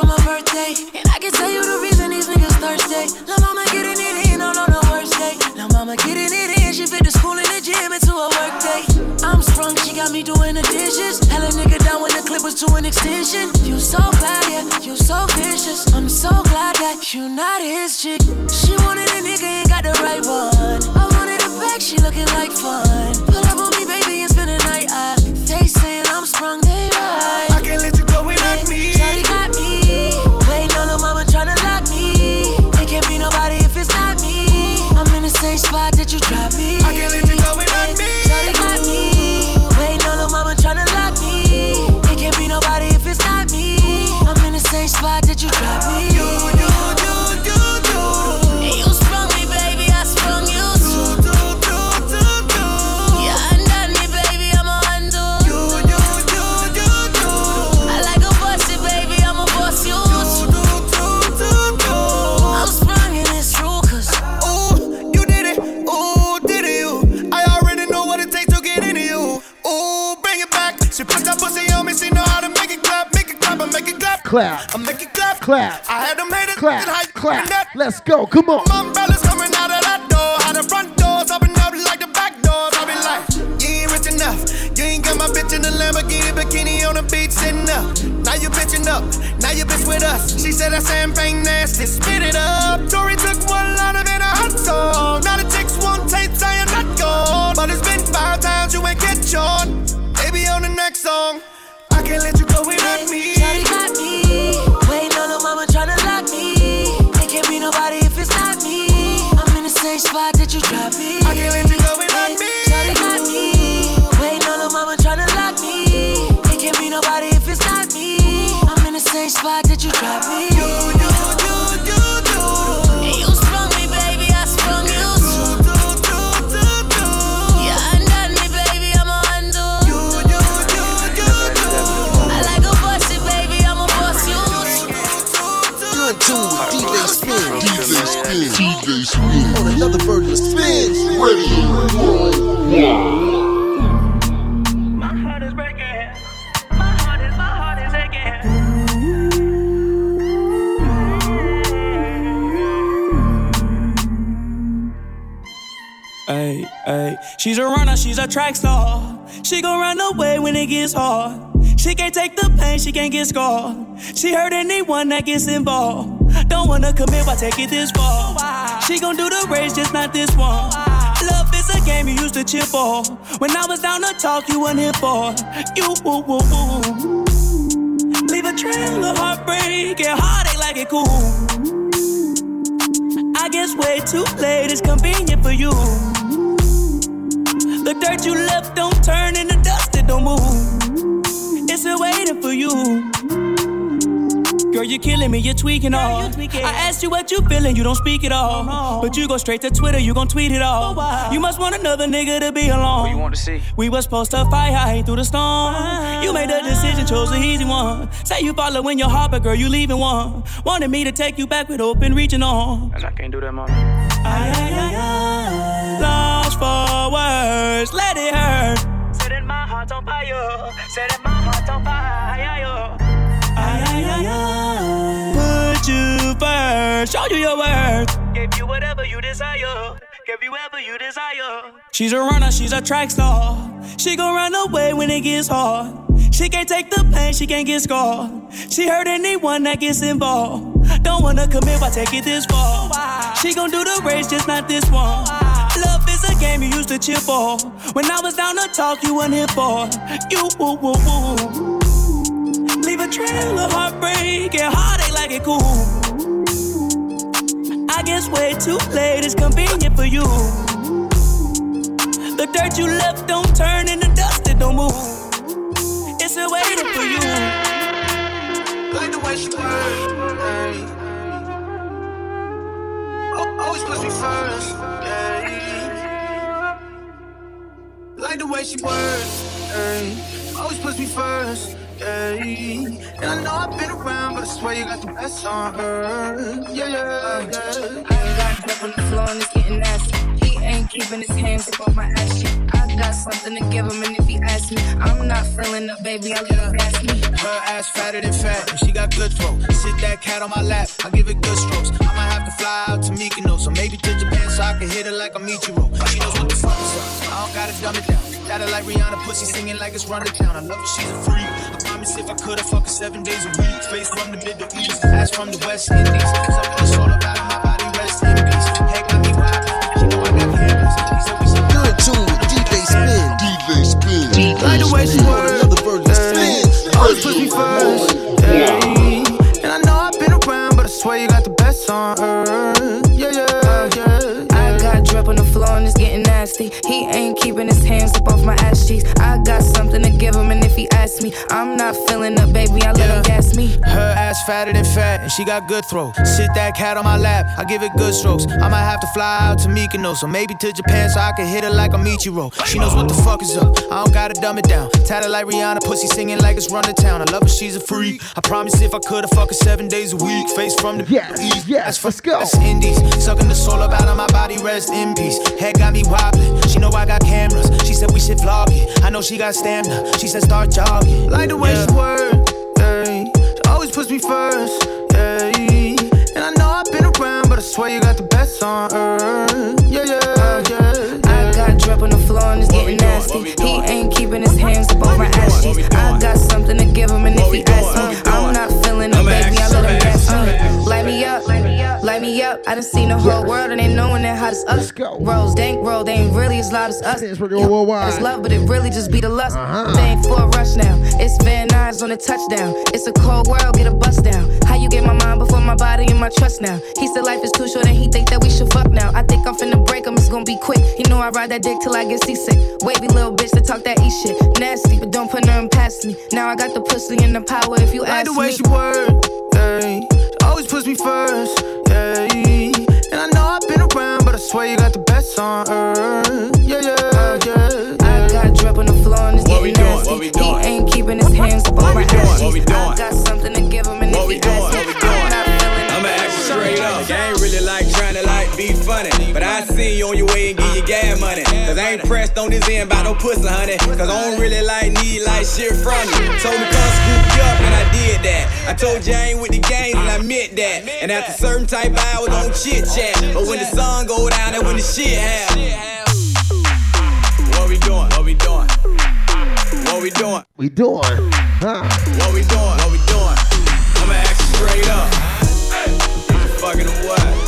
a from her birthday. And I can tell you the reason these niggas thirsty. La mama getting it in oh, on, on the worst day. La mama getting it in, she fit the school and the gym into a work day. I'm sprung, she got me doing the dishes. Hell a nigga down when the clip was to an extension. You so bad, yeah, you so vicious. I'm so glad that you not his chick. She wanted a nigga, ain't got the right one. I wanted a back, she looking like fun. Pull up clap. Clap. I make it clap. Clap. I had them haters. Clap, and how clap. Let's go. Come on. My umbrellas coming out of that door. How the front doors open up like the back doors. I be like, you ain't rich enough. You ain't got my bitch in the Lamborghini bikini on the beach sitting up. Now you bitching up. Now you bitch with us. She said that champagne nasty. Spit it up. Tori took one line of in Ay, ay. She's a runner, she's a track star. She gon' run away when it gets hard. She can't take the pain, she can't get scarred. She hurt anyone that gets involved. Don't wanna commit, why take it this far? She gon' do the race, just not this one. Game you used to cheer for. When I was down to talk, you weren't here for. You, woo, woo, woo. Leave a trail of heartbreak and heartache like it cool. I guess way too late is convenient for you. The dirt you left don't turn into dust, it don't move. It's still waiting for you. Girl, you're killing me, you're tweaking all. I asked you what you feeling, you don't speak at all. But you go straight to Twitter, you gon' tweet it all. You must want another nigga to be alone. What you want to see? We was supposed to fight high through the storm. Ah. You made the decision, chose the easy one. Say you following your heart, but girl, you leaving one. Wanted me to take you back with open reaching on. And I can't do that, mom. Ay, ay, ay, ay. Lost for words, let it hurt. Setting my heart on fire. Setting my heart on fire. Put you first, show you your worth. Gave you whatever you desire. Give you whatever you desire. She's a runner, she's a track star. She gon' run away when it gets hard. She can't take the pain, she can't get scarred. She hurt anyone that gets involved. Don't wanna commit, why take it this far? She gon' do the race, just not this one. Love is a game you used to cheer for. When I was down to talk, you weren't here for. You, woo, woo, woo. A trail of heartbreak and heartache like it cool. I guess way too late is convenient for you. The dirt you left don't turn into dust, it don't move. It's still waiting for you. Like the way she work, hey. Always puts me first, yeah. Like the way she works, hey. Always puts me first, yeah. And I know I've been around, but I swear you got the best on her, yeah, yeah, yeah. I got up on the floor and it's getting nasty. He ain't keeping his hands up on my ass cheek. I got something to give him, and if he asks me, I'm not feeling up, baby. I him gas me. Her ass fatter than fat, and she got good throw. Sit that cat on my lap, I give it good strokes. I might have to fly out to Mykonos, or maybe to Japan so I can hit her like a Michiro. She knows what the fuck is up. I don't gotta dumb it down. Got her like Rihanna, pussy singing like it's run to town. I love her, she's a freak. I promise if I could, I fuck her seven days a week. Face from the Middle East, ass from the West Indies. Cause I'm in the soul about my body, rest in peace. Heck, got me wild. She know I got cameras. She said we should You're in tune with DJ Spin. DJ Spin. Like the way she works. Another version of Spin. Always put me first. Yeah. And I know I've been around, but I swear you got the best on earth. Yeah, yeah, uh, yeah. I got drip on the floor and it's getting nasty. He ain't keeping his hands up off my ass cheeks. I got something to give him, and if he asks me, I'm not feeling up, baby. I let him gas me. Her ass fatter than fat, and she got good throw. Sit that cat on my lap, I give it good strokes. I might have to fly out to Mykonos, or maybe to Japan so I can hit her like a Michiro. She knows what the fuck is up, I don't gotta dumb it down. Tatted like Rihanna, pussy singing like it's run to town. I love her, she's a freak. I promise if I could, I fuck her seven days a week. Face from the east, yes, let's go. That's Indies, sucking the soul up out of my body, rest in peace. Head got me wobbling, she know I got cameras. She said we should vlog it. I know she got stamina, she said start jogging. Like the way she work, ayy. She always puts me first, ayy. And I know I've been around, but I swear you got the best on earth. Yeah, yeah, uh, yeah. I got drip on the floor and it's getting nasty. He ain't keeping his hands up ass cheeks. I got something to give him, and if he asks me, me up. I done seen the whole world and ain't knowing that hot as us. Rose, they ain't roll, they ain't really as loud as us. It's worldwide. love, but it really just be the lust. Uh-huh. They ain't for a rush now. It's Van Nuys on a touchdown. It's a cold world, get a bust down. How you get my mind before my body and my trust now? He said life is too short and he think that we should fuck now. I think I'm finna break him, it's gonna be quick. You know I ride that dick till I get seasick. Wavy little bitch that talk that E shit. Nasty, but don't put nothing past me. Now I got the pussy and the power if you Like ask the way me. she work, ayy. She always puts me first, ayy. And I know I've been around, but I swear you got the best on earth. Yeah, yeah, yeah. I got drip on the floor and it's What we getting doing? nasty. What we doing? He ain't keeping his hands up on my ass What we cheeks. doing? I got something to give him and if he asks me, I'm not feeling it. I'ma act straight up. I ain't really like trying to like be funny. But I see you on your way I ain't pressed on this end by no pussy, honey. Cause I don't really like need like shit from you. Told me come scoop you up and I did that. I told you I ain't with the games and I meant that. And after certain type of hours, don't chit chat. But when the sun go down, that's when the shit happen. What we doing? What we doing? What we doing? We doing. Huh. What we doing? What we doing? I'ma ask you straight up. You fucking what?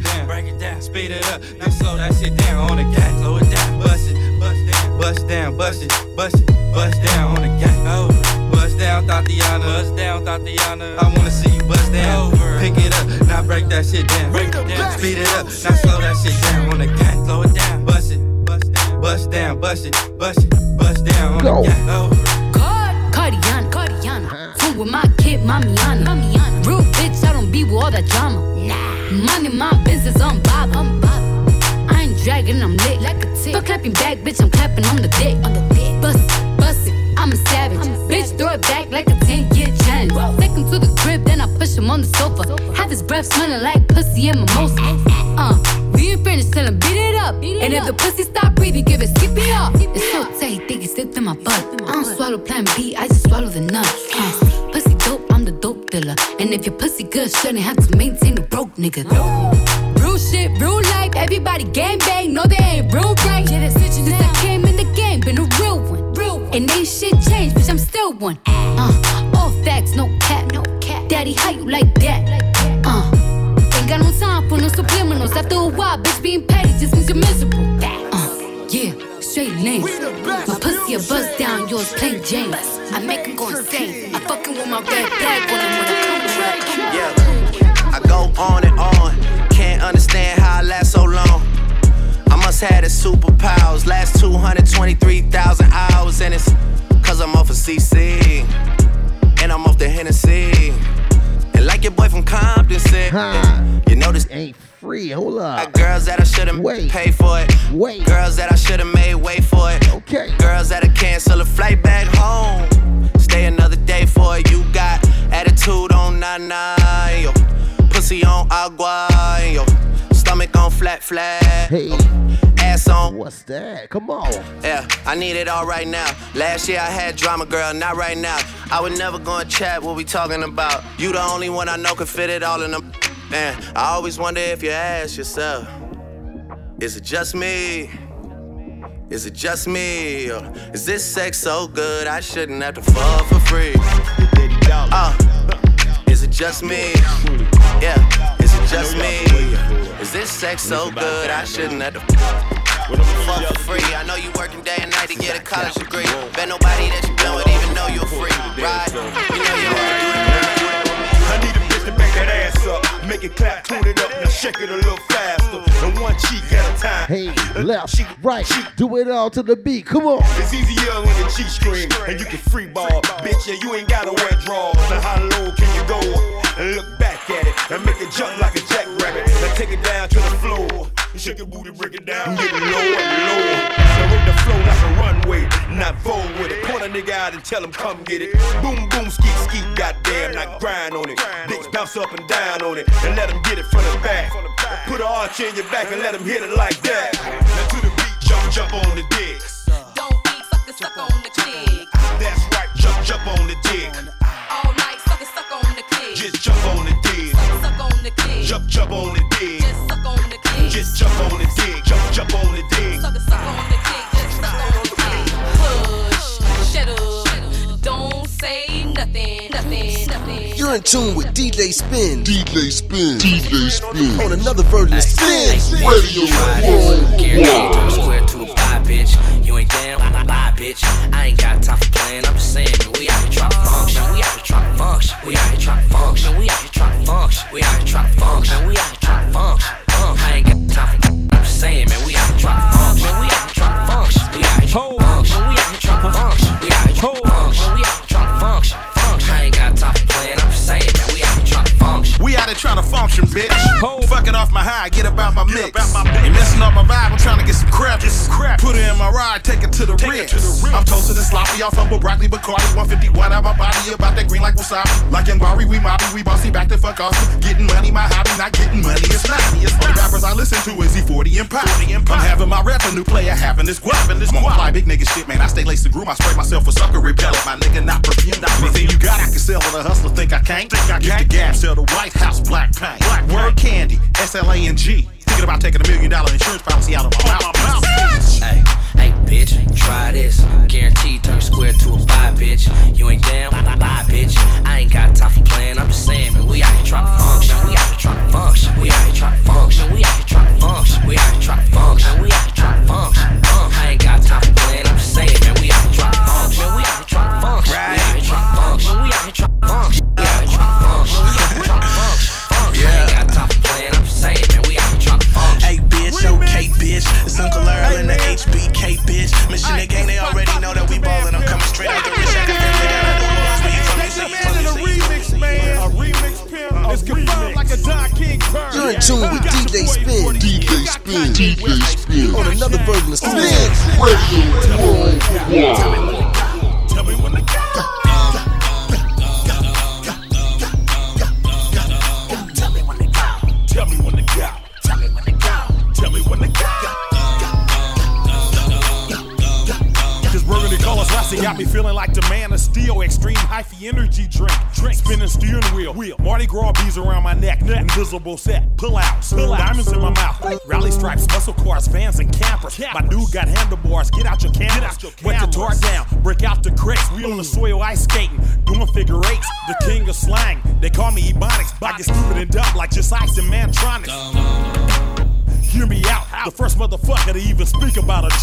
Break that shit down. Break it down, speed it up, now slow that shit down on the gas. Slow it down, bust it, bust down, bust down, bust it, bust it, bust down on the gas. Over. Bust down, Thotiana. Bust down, Thotiana. I wanna see you bust down. Over. Pick it up, now break that shit down. Break it down, speed it up, now slow that shit down on the gas. Slow it down, bust it, bust down, bust down, bust it, bust it, bust down on Go. the gas. Over. Card, Cardiana, Cardiana. Fool with my kid, Mamiana. Mamiana. Real bitch, I don't be with all that drama. Nah. Money, my business, I'm Bob. I'm Bob. I ain't dragging, I'm lit. Like a tick. But clapping back, bitch, I'm clapping on the dick. On the dick. Bust it, bust it, I'm a savage. bitch, throw it back like a 10 year challenge. Take him to the crib, then I push him on the sofa. Have his breath smelling like pussy and mimosa. Uh, we ain't finished, tell him beat it up. and if the pussy stop breathing, give it skip it up. It's so tight, think it slipped in my butt. I don't swallow plan B, I just swallow the nuts. Uh, I'm the dope dealer. And if your pussy good, shouldn't have to maintain the broke nigga. Real shit, real life, everybody gang bang, no they ain't real right. Yeah, that's it, Since I came in the game, been a real one. Real one. And ain't shit changed, bitch, I'm still one. Uh, all facts, no cap, no cap. Daddy, how you like that? Uh, ain't got no time for no subliminals. After a while, bitch, being petty just means you're miserable. Yeah, straight lane. My pussy a buzz down, yours plain Jane. I make him go insane. I fucking with my red flag on him when I come around. Yeah, I go on and on. Can't understand how I last so long. I must have the superpowers. Last 223,000 hours, and it's cause I'm off of CC. And I'm off the Hennessy. And like your boy from Compton said, you know this ain't free. Hold up. Girls that I should've paid for it. Wait. Girls that I should've made wait for it. Okay. Girls that I cancel a flight back home. Stay another day for it. You got attitude on nine, yo. Pussy on agua, yo. Stomach on flat, flat. Hey. Ass on. What's that? Come on. Yeah, I need it all right now. Last year I had drama, girl, not right now. I would never go and chat what we talking about. You the only one I know can fit it all in them. Man, I always wonder if you ask yourself, is it just me? Is it just me? Or is this sex so good I shouldn't have to fall for free? Uh, is it just me? Yeah, is it just me? Is this sex so good I shouldn't have to fuck for free? I know you working day and night to get a college degree. Bet nobody that you been with even know you're free, right? You know you up. Make it clap, tune it up, now shake it a little faster. And one cheek at a time. Hey, left, right, do it all to the beat. Come on. It's easier when the G string and you can free ball. Bitch, yeah, you ain't gotta wear draws. Now how low can you go? And look back at it and make it jump like a jackrabbit. Now take it down to the floor. Shake your booty, break it down, get lower and. Now with the flow like a runway, not fold with it. Point a nigga out and tell him come get it. Boom, boom, skeet, skeet, goddamn, not grind on it. Dicks bounce up and down on it and let him get it from the back. Put an arch in your back and let him hit it like that. Now to the beat, jump, jump on the dick. Don't be sucker, suck on the click. That's right, jump, jump on the dick. All night, sucker, suck on the click. Just jump on the dick. Suck on the click. Jump, jump on the dick. Jump on the dick. Jump, jump on the dick. Sucker, suck on the click. Just suck on the click. Push, shut up. Don't say nothing, nothing, nothing. You're in tune with DJ Spin. DJ Spin. DJ Spin. On another version of Spin Radio. Guaranteed Worldwide. to a square to a five, bitch. You ain't down, bye, bye, bitch. I ain't got time for playing. I'm just saying, man, we out here trying to function. We out here trying to function. We out here trying to function. We out here trying to function. We out here trying to function. We out here bitch. Fucking off my high, get about my mix. Ain't messing up my vibe, I'm trying to get some crap. crap. Put it in my ride, take it to the rinse. I'm toasted and sloppy, off of a broccoli, Bacardi, 151 out my body, about that green like wasabi. Like in Bari, we mobby, we bossy, back the fuck off. Getting money, my hobby, not getting money, it's not. Only rappers I listen to is E40 and Pop. I'm having my revenue player having this guap. I'm on fly big nigga shit, man. I stay laced to groom, I spray myself with sucker repellent. My nigga not perfume, not anything you got, I can sell with a hustler, think I can't. Think I Get the gas, sell the White House black paint. Black Word candy, S L A N G. Thinking about taking a million dollar insurance policy out of my mouth. Hey, hey, bitch, try this. Guaranteed turn square to a five, bitch. You ain't down, bye, bye, bitch. I ain't got time for playing. I'm just saying, man, we out here trying to function. We out here trying to function. We out here trying to function. We out here trying to function. We out here trying to function. We out here trying to function. I ain't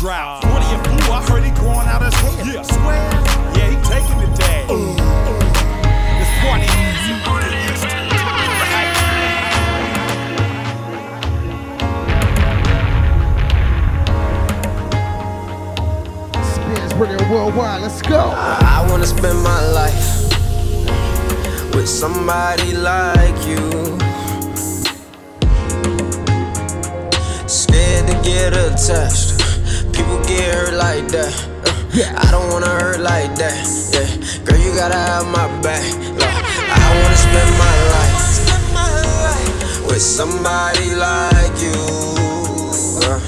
about a drought. 20 and blue, I heard he growing out his hair. Yeah, swear. Yeah, he taking the day. This party easy. Get it. Spins Radio Worldwide. Let's go. I wanna spend my life with somebody somebody like you. Uh,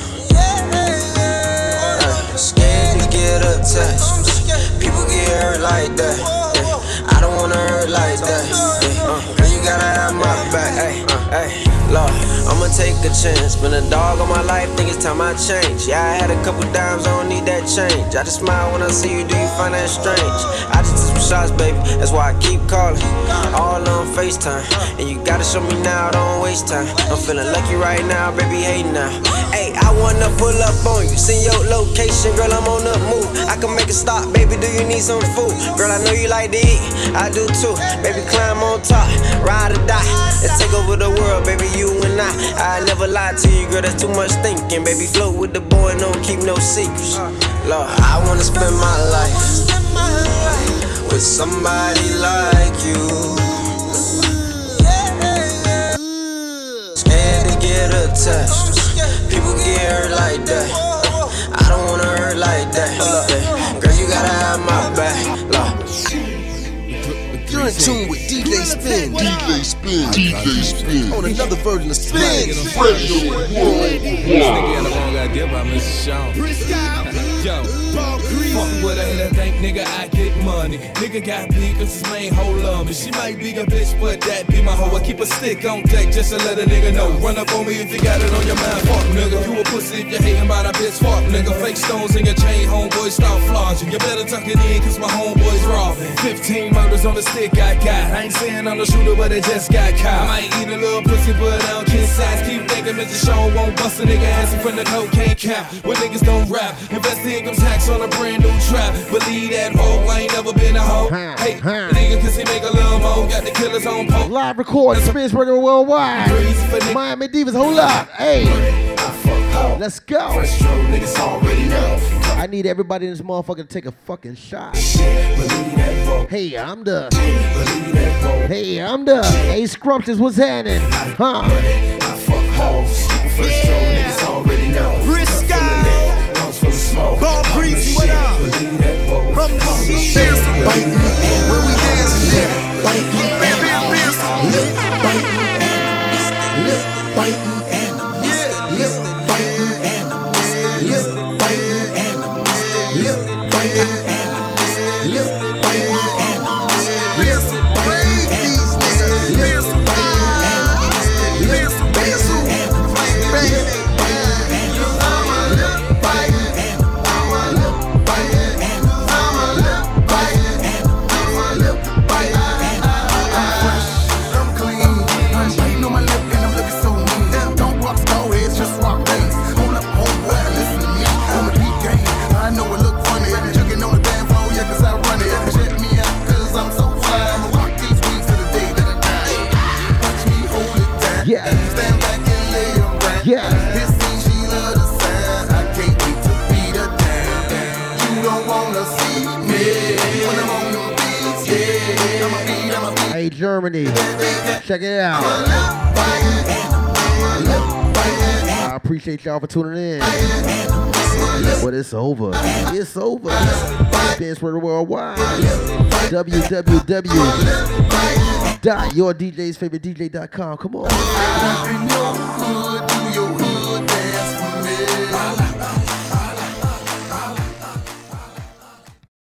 scared to get attached. People get hurt like that. I don't wanna hurt like that. Uh, girl, you gotta have my back. Uh. Lord, I'ma take a chance. Been a dog all my life, think it's time I change. Yeah, I had a couple dimes, I don't need that change. I just smile when I see you, do you find that strange? I just shots, baby, that's why I keep calling. All on FaceTime. And you gotta show me now, don't waste time. I'm feeling lucky right now, baby, hey now. Hey, I wanna pull up on you, send your location, girl, I'm on the move. I can make a stop, baby, do you need some food? Girl, I know you like to eat, I do too. Baby, climb on top, ride or die. Let's take over the world, baby, you and I. I never lie to you, girl, that's too much thinking. Baby, float with the boy, don't keep no secrets. Lord, I wanna spend my life with somebody like you. Scared to get attached. People get hurt like that. I don't wanna hurt like that. Girl, you gotta have my back. You're in tune with DJ Spin. DJ Spin. DJ Spin. On another version of Spin. Radio This nigga got the wrong idea about Mr. Sean. Yo, fuck with a hater, think nigga I get money. Nigga got beat cause his main hoe love me. She might be a bitch, but that be my hoe. I keep a stick on deck just to let a nigga know. Run up on me if you got it on your mind, fuck nigga. You a pussy if you hating about a bitch, fuck nigga. Fake stones in your chain, homeboy, stop flogging. You better tuck it in cause my homeboy's robbing. 15 murders on the stick I got. I ain't saying I'm the shooter, but it just got caught. I might eat a little pussy, but I don't kiss size. Keep thinking Mr. Sean won't bust a nigga ass in front of cocaine cap. When niggas don't rap, invest the income tax on a brand new trap. Believe that hoe, I ain't never been a hoe. Hey, nigga, cause he make a little mo. Got the killers on poke. Live recording, Spins Radio Worldwide. Miami Divas, hold up. Hey. Let's go. I need everybody in this motherfucker to take a fucking shot. Hey, I'm the. Hey, I'm the. Hey, Scrumptious, what's happening? Huh? Briscoe. Ball Breezy, what up? Shit. When we dancing there. Germany. Check it out. I appreciate y'all for tuning in. But it's over. It's over. Dance for the worldwide. www.yourdjsfavoritedj.com. Come on.